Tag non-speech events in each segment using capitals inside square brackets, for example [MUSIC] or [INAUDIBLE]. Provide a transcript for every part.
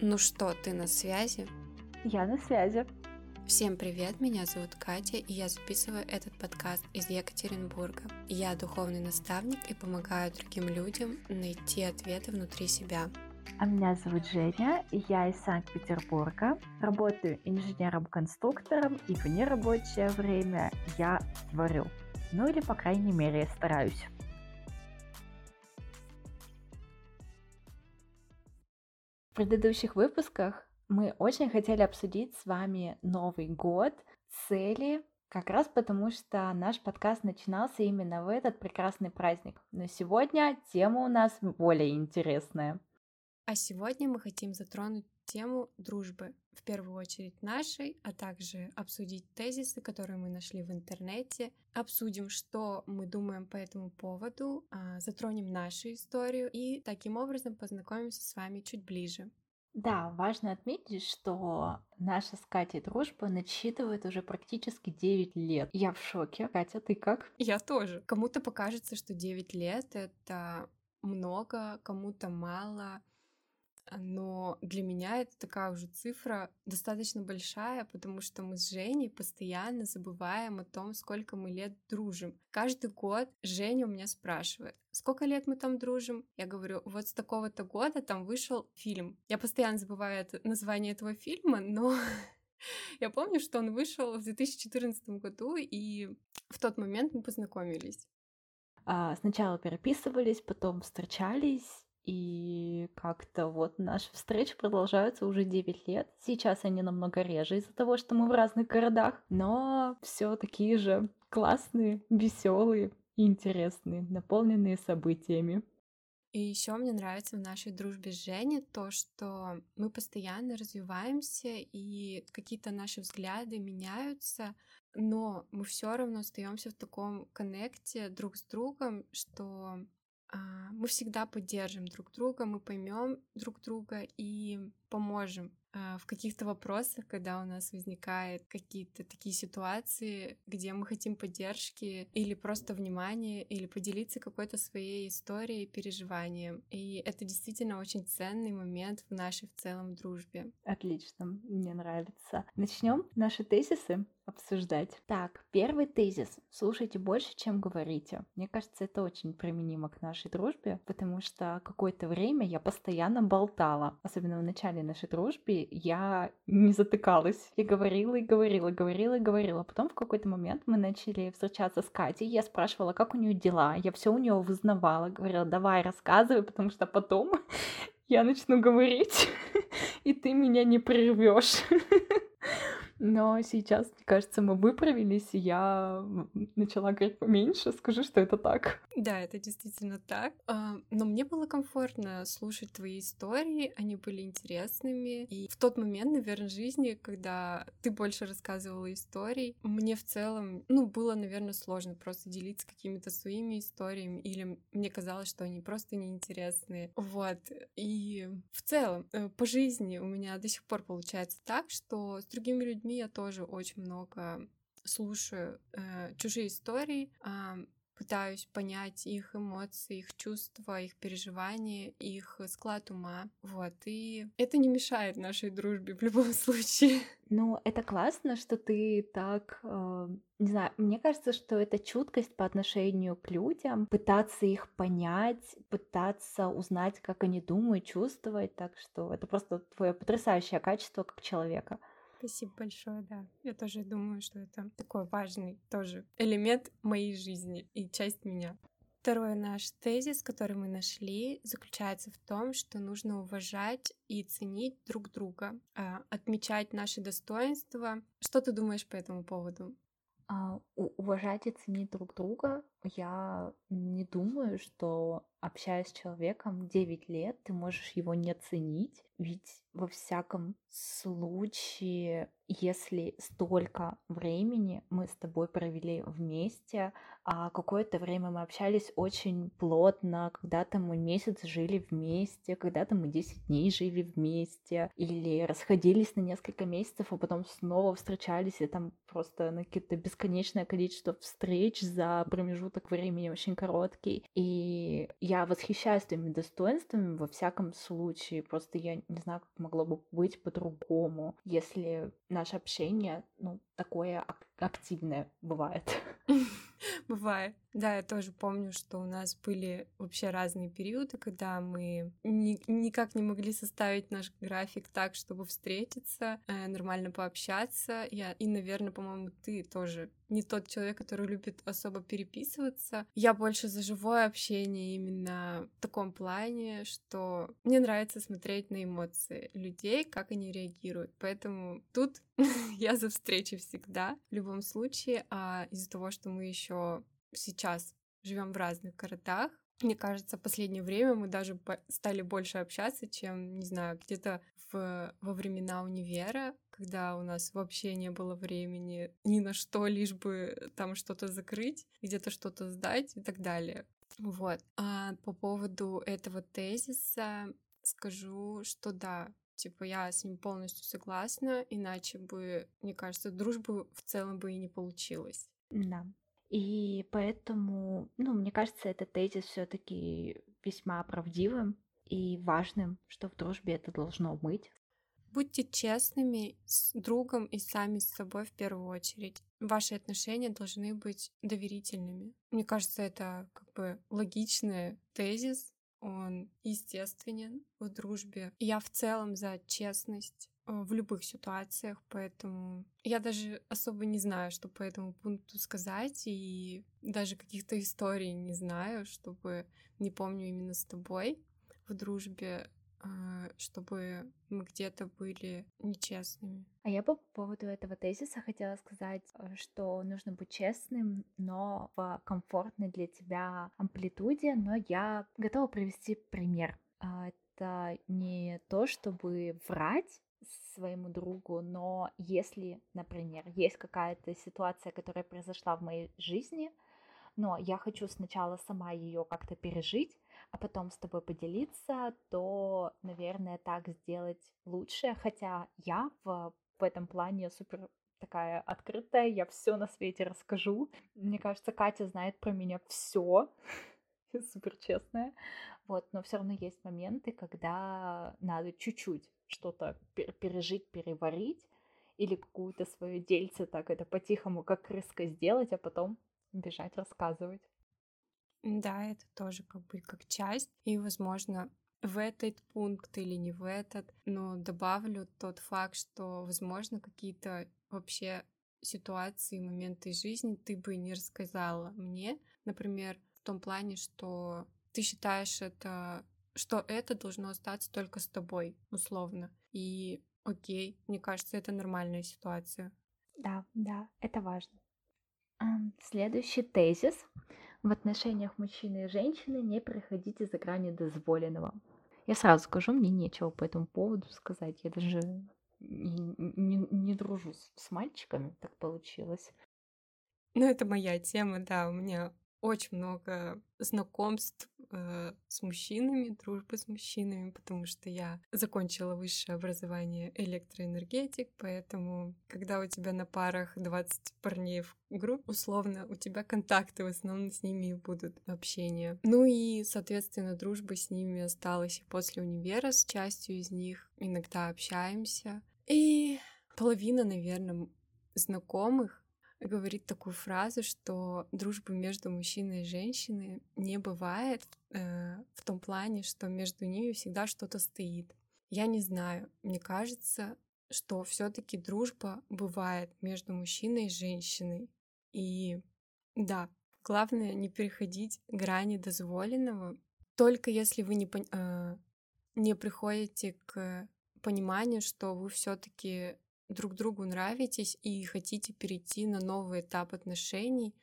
Ну что, ты на связи? Я на связи. Всем привет, меня зовут Катя, и я записываю этот подкаст из Екатеринбурга. Я духовный наставник и помогаю другим людям найти ответы внутри себя. А меня зовут Женя, и я из Санкт-Петербурга. Работаю инженером-конструктором, и в нерабочее время я творю. Ну или, по крайней мере, стараюсь. Предыдущих выпусках мы очень хотели обсудить с вами Новый год, цели, как раз потому, что наш подкаст начинался именно в этот прекрасный праздник. Но сегодня тема у нас более интересная. А сегодня мы хотим затронуть тему дружбы, в первую очередь нашей, а также обсудить тезисы, которые мы нашли в интернете, обсудим, что мы думаем по этому поводу, а, затронем нашу историю и таким образом познакомимся с вами чуть ближе. Да, важно отметить, что наша с Катей дружба насчитывает уже практически 9 лет. Я в шоке. Катя, ты как? Я тоже. Кому-то покажется, что 9 лет — это много, кому-то мало но для меня это такая уже цифра достаточно большая, потому что мы с Женей постоянно забываем о том, сколько мы лет дружим. Каждый год Женя у меня спрашивает, сколько лет мы там дружим? Я говорю, вот с такого-то года там вышел фильм. Я постоянно забываю это, название этого фильма, но [LAUGHS] я помню, что он вышел в 2014 году, и в тот момент мы познакомились. А, сначала переписывались, потом встречались, и как-то вот наши встречи продолжаются уже 9 лет. Сейчас они намного реже из-за того, что мы в разных городах, но все такие же классные, веселые интересные, наполненные событиями. И еще мне нравится в нашей дружбе с Женей то, что мы постоянно развиваемся, и какие-то наши взгляды меняются, но мы все равно остаемся в таком коннекте друг с другом, что мы всегда поддержим друг друга, мы поймем друг друга и поможем. а, в каких-то вопросах, когда у нас возникают какие-то такие ситуации, где мы хотим поддержки или просто внимания, или поделиться какой-то своей историей, переживанием. И это действительно очень ценный момент в нашей в целом дружбе. Отлично, мне нравится. Начнем наши тезисы обсуждать. Так, первый тезис. Слушайте больше, чем говорите. Мне кажется, это очень применимо к нашей дружбе, потому что какое-то время я постоянно болтала. Особенно в начале нашей дружбы я не затыкалась. Я говорила и говорила, говорила и говорила. Потом в какой-то момент мы начали встречаться с Катей. Я спрашивала, как у нее дела. Я все у нее вызнавала. Говорила, давай рассказывай, потому что потом [LAUGHS] я начну говорить, [LAUGHS] и ты меня не прервешь. [LAUGHS] Но сейчас, мне кажется, мы выправились, и я начала говорить поменьше. Скажи, что это так. Да, это действительно так. А, но мне было комфортно слушать твои истории, они были интересными. И в тот момент, наверное, жизни, когда ты больше рассказывала историй, мне в целом, ну, было, наверное, сложно просто делиться какими-то своими историями, или мне казалось, что они просто неинтересные. Вот. И в целом, э, по жизни у меня до сих пор получается так, что с другими людьми людьми я тоже очень много слушаю э, чужие истории, э, пытаюсь понять их эмоции, их чувства, их переживания, их склад ума. Вот. И это не мешает нашей дружбе в любом [LAUGHS] случае. Ну, это классно, что ты так, э, не знаю, мне кажется, что это чуткость по отношению к людям, пытаться их понять, пытаться узнать, как они думают, чувствовать, так что это просто твое потрясающее качество как человека. Спасибо большое, да. Я тоже думаю, что это такой важный тоже элемент моей жизни и часть меня. Второй наш тезис, который мы нашли, заключается в том, что нужно уважать и ценить друг друга, а, отмечать наши достоинства. Что ты думаешь по этому поводу? А, уважать и ценить друг друга, я не думаю, что общаясь с человеком 9 лет, ты можешь его не ценить, ведь во всяком случае, если столько времени мы с тобой провели вместе, а какое-то время мы общались очень плотно, когда-то мы месяц жили вместе, когда-то мы 10 дней жили вместе, или расходились на несколько месяцев, а потом снова встречались, и там просто на какое-то бесконечное количество встреч за промежуток времени очень короткий. И я восхищаюсь твоими достоинствами во всяком случае, просто я не знаю, как могло бы быть по-другому, если наше общение, ну, такое активное бывает. [LAUGHS] [LAUGHS] Бывает. Да, я тоже помню, что у нас были вообще разные периоды, когда мы ни, никак не могли составить наш график так, чтобы встретиться, э, нормально пообщаться. Я, и, наверное, по-моему, ты тоже не тот человек, который любит особо переписываться. Я больше за живое общение именно в таком плане, что мне нравится смотреть на эмоции людей, как они реагируют. Поэтому тут [LAUGHS] я за встречи всегда, в любом случае. А из-за того, что мы еще сейчас живем в разных городах. Мне кажется, в последнее время мы даже стали больше общаться, чем, не знаю, где-то в, во времена универа, когда у нас вообще не было времени ни на что, лишь бы там что-то закрыть, где-то что-то сдать и так далее. Вот. А по поводу этого тезиса скажу, что да, типа я с ним полностью согласна, иначе бы, мне кажется, дружбы в целом бы и не получилось. Да, и поэтому, ну, мне кажется, этот тезис все-таки весьма правдивым и важным, что в дружбе это должно быть. Будьте честными с другом и сами с собой в первую очередь. Ваши отношения должны быть доверительными. Мне кажется, это как бы логичный тезис, он естественен в дружбе. Я в целом за честность Э, в любых ситуациях, поэтому я даже особо не знаю, что по этому пункту сказать, и даже каких-то историй не знаю, чтобы не помню именно с тобой в дружбе, чтобы мы где-то были нечестными. А я по поводу этого тезиса хотела сказать, э, что нужно быть честным, но в комфортной для тебя амплитуде, но я готова привести пример. А, это не то, чтобы врать, своему другу, но если, например, есть какая-то ситуация, которая произошла в моей жизни, но я хочу сначала сама ее как-то пережить, а потом с тобой поделиться, то, наверное, так сделать лучше. Хотя я в, в этом плане супер такая открытая, я все на свете расскажу. Мне кажется, Катя знает про меня все, [LAUGHS] супер честная. Вот, но все равно есть моменты, когда надо чуть-чуть что-то пережить, переварить, или какую-то свою дельце так это по-тихому, как крыска сделать, а потом бежать рассказывать. Да, это тоже как бы как часть, и, возможно, в этот пункт или не в этот, но добавлю тот факт, что, возможно, какие-то вообще ситуации, моменты жизни ты бы не рассказала мне, например, в том плане, что ты считаешь это что это должно остаться только с тобой, условно. И окей, мне кажется, это нормальная ситуация. Да, да, это важно. Следующий тезис. В отношениях мужчины и женщины не приходите за грани дозволенного. Я сразу скажу, мне нечего по этому поводу сказать. Я даже не, не, не дружу с, с мальчиками, так получилось. Ну, это моя тема, да. У меня очень много знакомств э, с мужчинами, дружбы с мужчинами, потому что я закончила высшее образование электроэнергетик, поэтому когда у тебя на парах 20 парней в группе, условно, у тебя контакты в основном с ними будут общение. Ну и, соответственно, дружба с ними осталась и после универа, с частью из них иногда общаемся. И половина, наверное, знакомых говорит такую фразу, что дружбы между мужчиной и женщиной не бывает э, в том плане, что между ними всегда что-то стоит. Я не знаю, мне кажется, что все-таки дружба бывает между мужчиной и женщиной. И да, главное не переходить грани дозволенного. Только если вы не, э, не приходите к пониманию, что вы все-таки друг другу нравитесь и хотите перейти на новый этап отношений,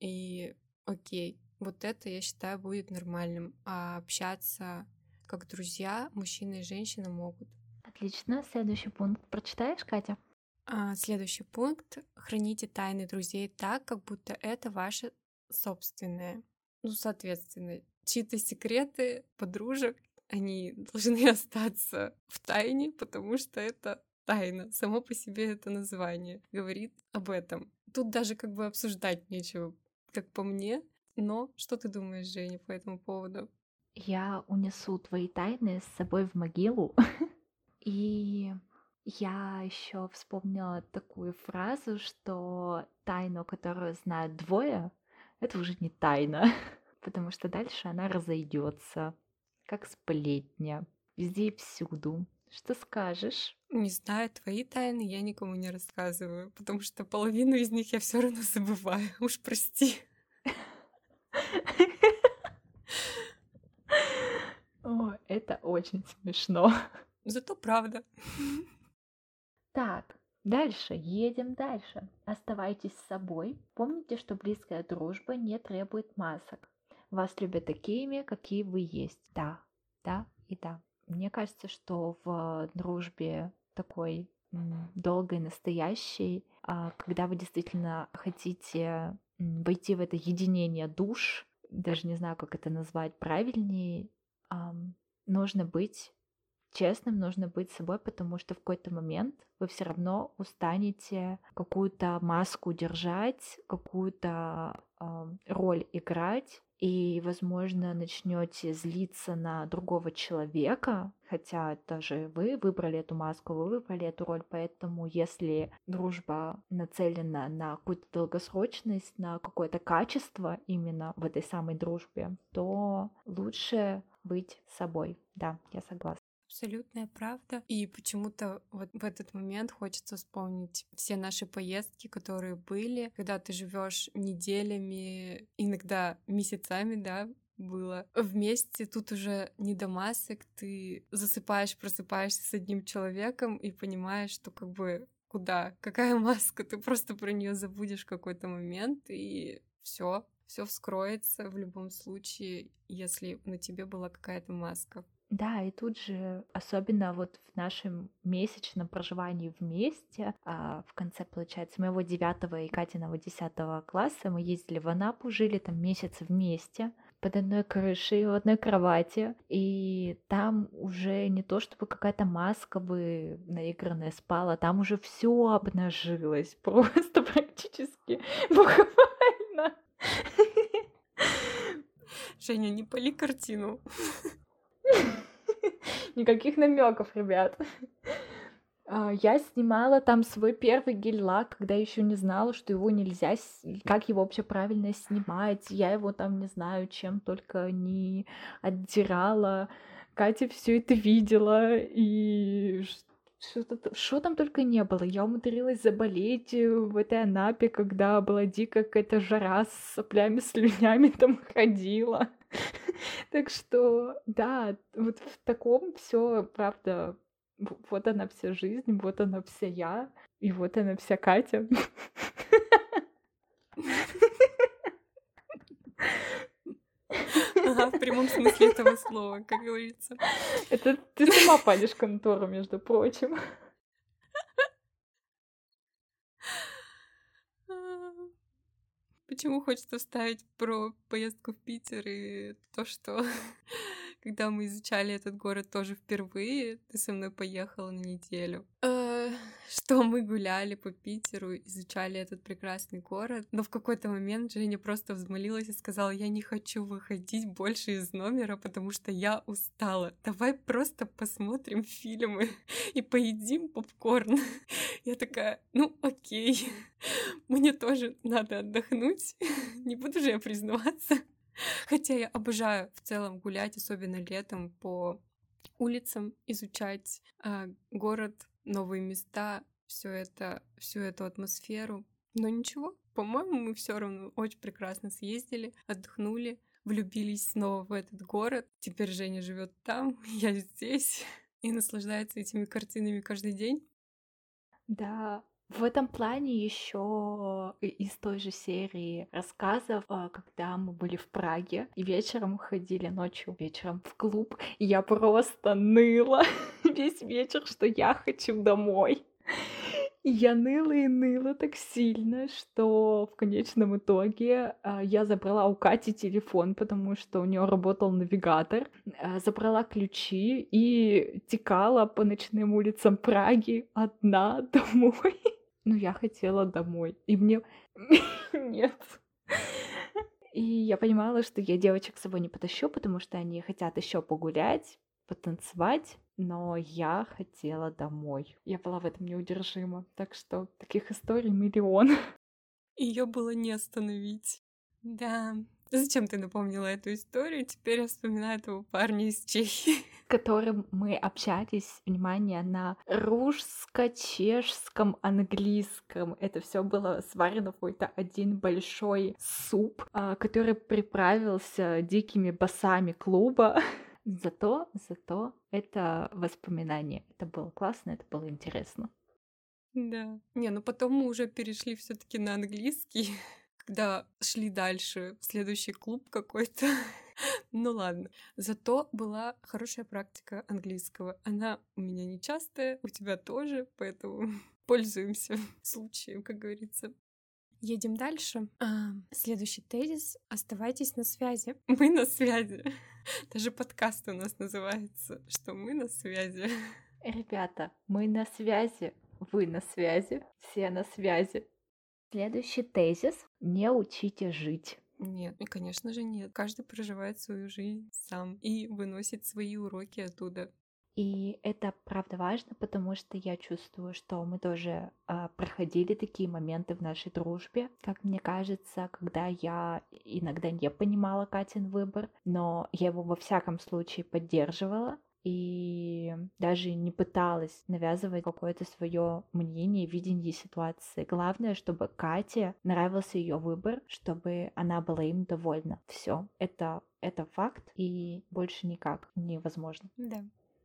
и окей, вот это, я считаю, будет нормальным. А общаться как друзья мужчина и женщина могут. Отлично. Следующий пункт прочитаешь, Катя? А, следующий пункт. Храните тайны друзей так, как будто это ваше собственное. Ну, соответственно, чьи-то секреты подружек, они должны [LAUGHS] остаться в тайне, потому что это тайна. Само по себе это название говорит об этом. Тут даже как бы обсуждать нечего, как по мне. Но что ты думаешь, Женя, по этому поводу? Я унесу твои тайны с собой в могилу. [LAUGHS] И я еще вспомнила такую фразу, что тайну, которую знают двое, это уже не тайна, [LAUGHS] потому что дальше она разойдется, как сплетня, везде и всюду. Что скажешь? Не знаю, твои тайны я никому не рассказываю, потому что половину из них я все равно забываю. [LAUGHS] Уж прости. О, это очень смешно. Зато правда. Так, дальше, едем дальше. Оставайтесь с собой. Помните, что близкая дружба не требует масок. Вас любят такими, какие вы есть. Да, да и да. Мне кажется, что в дружбе такой долгой, настоящей, а, когда вы действительно хотите войти в это единение душ, даже не знаю, как это назвать правильнее, нужно быть честным, нужно быть собой, потому что в какой-то момент вы все равно устанете какую-то маску держать, какую-то э, роль играть, и, возможно, начнете злиться на другого человека, хотя это же вы выбрали эту маску, вы выбрали эту роль, поэтому если дружба нацелена на какую-то долгосрочность, на какое-то качество именно в этой самой дружбе, то лучше быть собой. Да, я согласна абсолютная правда. И почему-то вот в этот момент хочется вспомнить все наши поездки, которые были, когда ты живешь неделями, иногда месяцами, да, было вместе. Тут уже не до масок, ты засыпаешь, просыпаешься с одним человеком и понимаешь, что как бы куда, какая [LAUGHS] маска, ты просто про нее забудешь в какой-то момент и все, все вскроется в любом случае, если на тебе была какая-то маска. Да, и тут же, особенно вот в нашем месячном проживании вместе, а, в конце, получается, моего девятого и Катиного десятого класса мы ездили в Анапу, жили там месяц вместе под одной крышей, в одной кровати, и там уже не то чтобы какая-то маска бы наигранная спала, там уже все обнажилось, [LAUGHS] просто практически [LAUGHS] буквально. Женя, не пали картину. [LAUGHS] Никаких намеков, ребят. [LAUGHS] А, я снимала там свой первый гель-лак, когда еще не знала, что его нельзя, как его вообще правильно снимать. Я его там не знаю, чем только не отдирала. Катя все это видела, и что там только не было. Я умудрилась заболеть в этой Анапе, когда была дикая какая-то жара с соплями, [LAUGHS] слюнями там ходила. [LAUGHS] Так что, да, вот в таком все, правда, вот она вся жизнь, вот она вся я, и вот она вся Катя. Ага, в прямом смысле этого слова, как говорится. Это ты сама палишь контору, между прочим. Почему хочется вставить про поездку в Питер и то, что [LAUGHS] когда мы изучали этот город тоже впервые, ты со мной поехала на неделю. Э, [LAUGHS] что мы гуляли по Питеру, изучали этот прекрасный город, но в какой-то момент Женя просто взмолилась и сказала, я не хочу выходить больше из номера, потому что я устала. Давай просто посмотрим фильмы [LAUGHS] и поедим попкорн. [LAUGHS] Я такая, ну окей, мне тоже надо отдохнуть, не буду же я признаваться. Хотя я обожаю в целом гулять, особенно летом по улицам, изучать э, город, новые места, все это, всю эту атмосферу. Но ничего, по-моему, мы все равно очень прекрасно съездили, отдохнули, влюбились снова в этот город. Теперь Женя живет там, [LAUGHS] я здесь и наслаждается этими картинами каждый день. Да, в этом плане еще из той же серии рассказов, а, когда мы были в Праге и вечером ходили ночью вечером в клуб, и я просто ныла [LAUGHS] весь вечер, что я хочу домой. И я ныла и ныла так сильно, что в конечном итоге э, я забрала у Кати телефон, потому что у нее работал навигатор, э, забрала ключи и текала по ночным улицам Праги одна [LAUGHS] домой. Ну, я хотела домой. И мне... [LAUGHS] Нет. И я понимала, что я девочек с собой не потащу, потому что они хотят еще погулять, потанцевать. но я хотела домой. Я была в этом неудержима. Так что таких историй миллион. Ее было не остановить. Да. [LAUGHS] Зачем ты напомнила эту историю? Теперь я вспоминаю этого парня из Чехии. Которым мы общались, внимание, на русско-чешском английском. Это все было сварено в какой-то один большой суп, а, который приправился дикими басами клуба. [LAUGHS] Зато, зато это воспоминание. Это было классно, это было интересно. Да. Не, ну потом мы уже перешли все таки на английский, [LAUGHS] когда шли дальше следующий клуб какой-то. [LAUGHS] ну ладно. Зато была хорошая практика английского. Она у меня нечастая, у тебя тоже, поэтому [LAUGHS] пользуемся [LAUGHS] случаем, как говорится. Едем дальше. А, следующий тезис. Оставайтесь на связи. Мы на связи. Даже подкаст у нас называется, что мы на связи. Ребята, мы на связи. Вы на связи. Все на связи. Следующий тезис. Не учите жить. Нет, и, конечно же, нет. Каждый проживает свою жизнь сам и выносит свои уроки оттуда. И это правда важно, потому что я чувствую, что мы тоже э, проходили такие моменты в нашей дружбе, как мне кажется, когда я иногда не понимала Катин выбор, но я его во всяком случае поддерживала и даже не пыталась навязывать какое-то свое мнение, видение ситуации. Главное, чтобы Кате нравился ее выбор, чтобы она была им довольна. Все, это это факт и больше никак невозможно. Да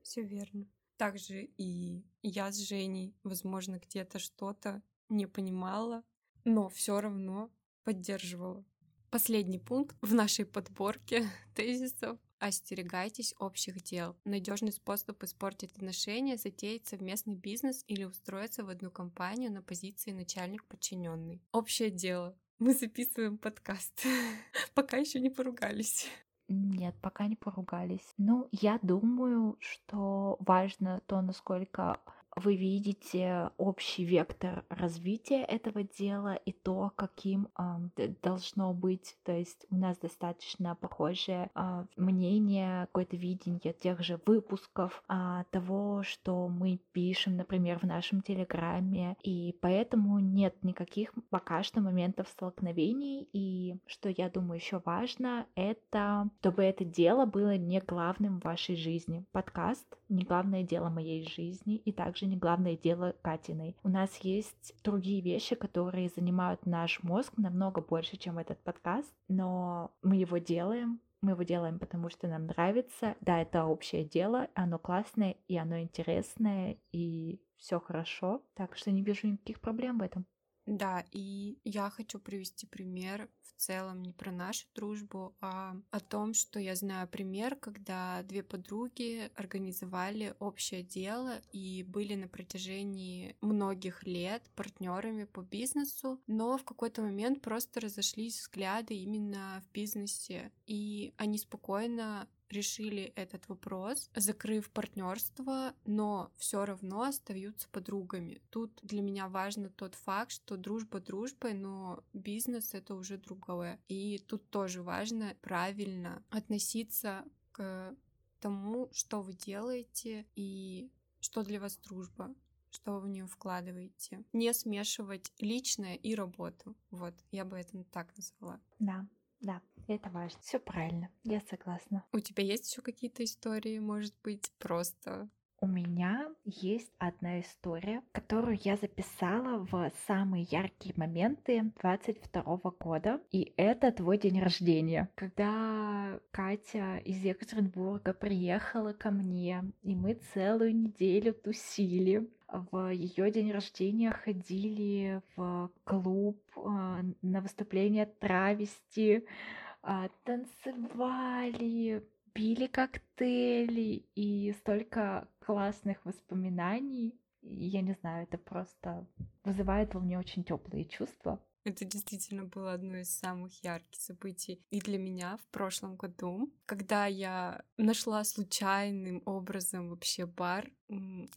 все верно. Также и я с Женей, возможно, где-то что-то не понимала, но все равно поддерживала. Последний пункт в нашей подборке [LAUGHS] тезисов Остерегайтесь общих дел. Надежный способ испортить отношения, затеять совместный бизнес или устроиться в одну компанию на позиции начальник подчиненный. Общее дело. Мы записываем подкаст. [LAUGHS] Пока еще не поругались. Нет, пока не поругались. Ну, я думаю, что важно то, насколько вы видите общий вектор развития этого дела и то, каким э, должно быть. То есть у нас достаточно похожее э, мнение, какое-то видение тех же выпусков, э, того, что мы пишем, например, в нашем Телеграме. И поэтому нет никаких пока что моментов столкновений. И что я думаю еще важно, это чтобы это дело было не главным в вашей жизни. Подкаст не главное дело моей жизни и также не главное дело Катиной. У нас есть другие вещи, которые занимают наш мозг намного больше, чем этот подкаст, но мы его делаем, мы его делаем, потому что нам нравится. Да, это общее дело, оно классное, и оно интересное, и все хорошо. Так что не вижу никаких проблем в этом. Да, и я хочу привести пример в целом не про нашу дружбу, а о том, что я знаю пример, когда две подруги организовали общее дело и были на протяжении многих лет партнерами по бизнесу, но в какой-то момент просто разошлись взгляды именно в бизнесе, и они спокойно решили этот вопрос, закрыв партнерство, но все равно остаются подругами. Тут для меня важно тот факт, что дружба дружбой, но бизнес это уже другое. И тут тоже важно правильно относиться к тому, что вы делаете и что для вас дружба что вы в нее вкладываете. Не смешивать личное и работу. Вот, я бы это так назвала. Да, да, это важно. Все правильно, я согласна. У тебя есть еще какие-то истории, может быть, просто у меня есть одна история, которую я записала в самые яркие моменты 22 года, и это твой день рождения. Когда Катя из Екатеринбурга приехала ко мне, и мы целую неделю тусили, в ее день рождения ходили в клуб а, на выступление травести, а, танцевали, пили коктейли и столько классных воспоминаний. Я не знаю, это просто вызывает во мне очень теплые чувства. Это действительно было одно из самых ярких событий и для меня в прошлом году, когда я нашла случайным образом вообще бар,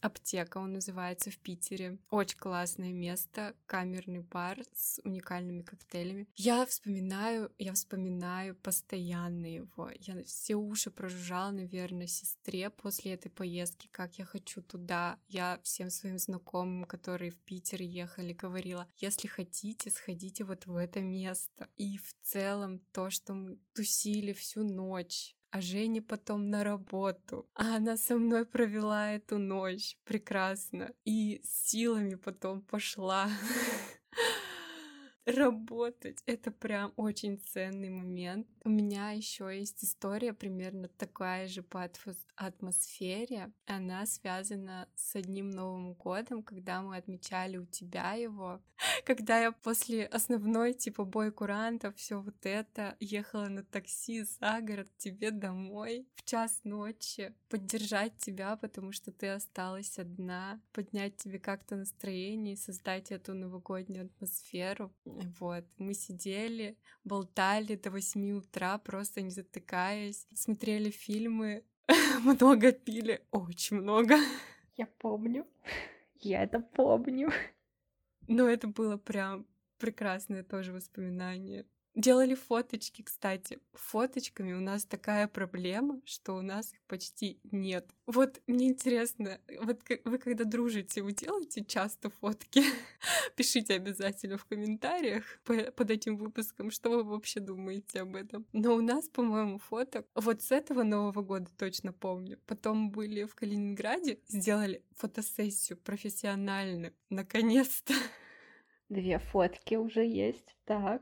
аптека он называется в Питере. Очень классное место, камерный бар с уникальными коктейлями. Я вспоминаю, я вспоминаю постоянно его. Я все уши прожужжала, наверное, сестре после этой поездки, как я хочу туда. Я всем своим знакомым, которые в Питер ехали, говорила, если хотите, сходите вот в это место. И в целом то, что мы тусили всю ночь, а Женя потом на работу. А она со мной провела эту ночь прекрасно. И силами потом пошла [LAUGHS] работать. Это прям очень ценный момент. У меня еще есть история примерно такая же по атмосфере. Она связана с одним Новым годом, когда мы отмечали у тебя его. Когда я после основной типа бой курантов, все вот это, ехала на такси за город тебе домой в час ночи, поддержать тебя, потому что ты осталась одна, поднять тебе как-то настроение и создать эту новогоднюю атмосферу. Вот, мы сидели, болтали до 8 утра, просто не затыкаясь, смотрели фильмы, [LAUGHS] много пили, очень много. Я помню, [LAUGHS] я это помню. Но это было прям прекрасное тоже воспоминание. Делали фоточки, кстати. Фоточками у нас такая проблема, что у нас их почти нет. Вот мне интересно, вот вы когда дружите, вы делаете часто фотки? [LAUGHS] Пишите обязательно в комментариях под этим выпуском, что вы вообще думаете об этом. Но у нас, по-моему, фоток вот с этого Нового года точно помню. Потом были в Калининграде, сделали фотосессию профессиональную. Наконец-то. [LAUGHS] Две фотки уже есть. Так.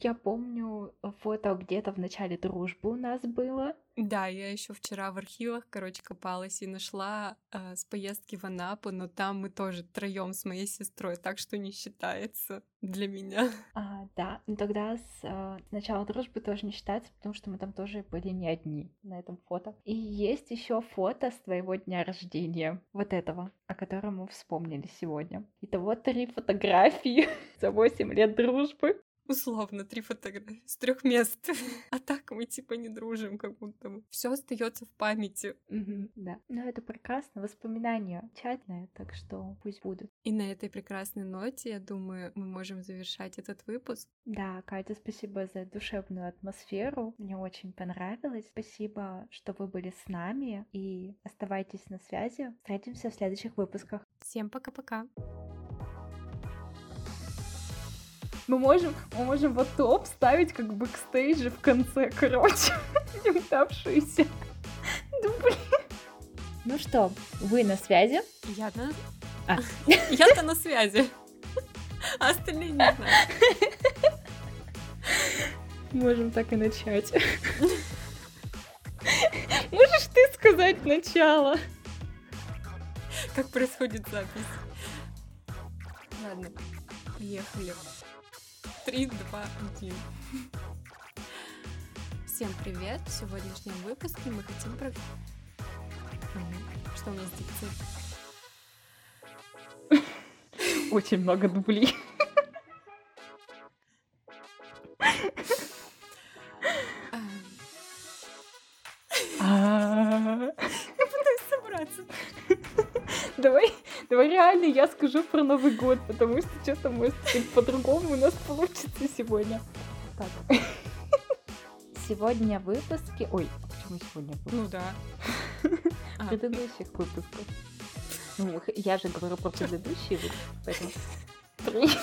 Я помню фото где-то в начале дружбы у нас было. Да, я еще вчера в архивах, короче, копалась и нашла э, с поездки в Анапу, но там мы тоже троем с моей сестрой, так что не считается для меня. [LAUGHS] А, да, ну тогда с, э, начала дружбы тоже не считается, потому что мы там тоже были не одни на этом фото. И есть еще фото с твоего дня рождения, вот этого, о котором мы вспомнили сегодня. Итого три фотографии [LAUGHS] за 8 лет дружбы условно три фотографии с трех мест. [LAUGHS] а так мы типа не дружим, как будто бы. Все остается в памяти. да. Но это прекрасно, воспоминания тщательные, так что пусть будут. И на этой прекрасной ноте, я думаю, мы можем завершать этот выпуск. Да, Катя, спасибо за душевную атмосферу. Мне очень понравилось. Спасибо, что вы были с нами. И оставайтесь на связи. Встретимся в следующих выпусках. Всем пока-пока. Мы можем, мы можем вот топ ставить как бэкстейджи в конце, короче, [LAUGHS] неудавшиеся дубли. Ну что, вы на связи? Я на... А. [LAUGHS] Я-то на связи. А остальные не знаю. Можем так и начать. [LAUGHS] Можешь ты сказать начало? Как происходит запись? Ладно, поехали. Три, два, один. Всем привет! В сегодняшнем выпуске мы хотим про... Что у нас дикция? Очень много дублей. Давай реально я скажу про Новый год, потому что что-то может быть по-другому у нас получится сегодня. Так. Сегодня в выпуске... Ой, почему сегодня выпуск? Ну да. [LAUGHS] Предыдущих выпусках. Ну, я же говорю про предыдущие выпуски, поэтому... Три. [LAUGHS]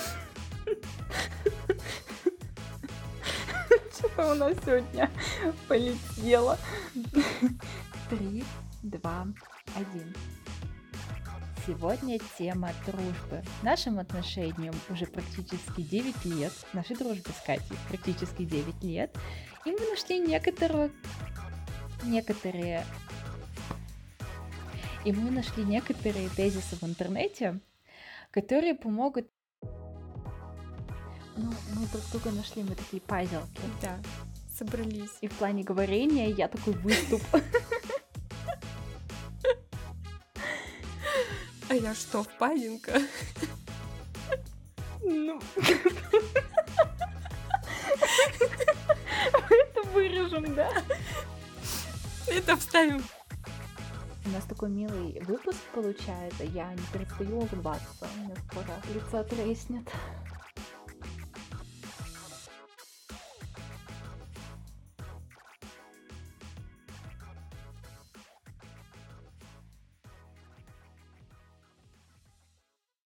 Что у нас сегодня полетело? Три, два, один. Сегодня тема дружбы. Нашим отношениям уже практически 9 лет, нашей дружбе с Катей практически 9 лет, и мы нашли некоторые, некоторые и мы нашли некоторые тезисы в интернете, которые помогут ну, мы друг друга нашли, мы такие пазелки. Да, собрались. И в плане говорения я такой выступ. [LAUGHS] я что, впадинка? Ну... Это вырежем, да? Это вставим. У нас такой милый выпуск получается. Я не перестаю улыбаться. У меня скоро лицо треснет.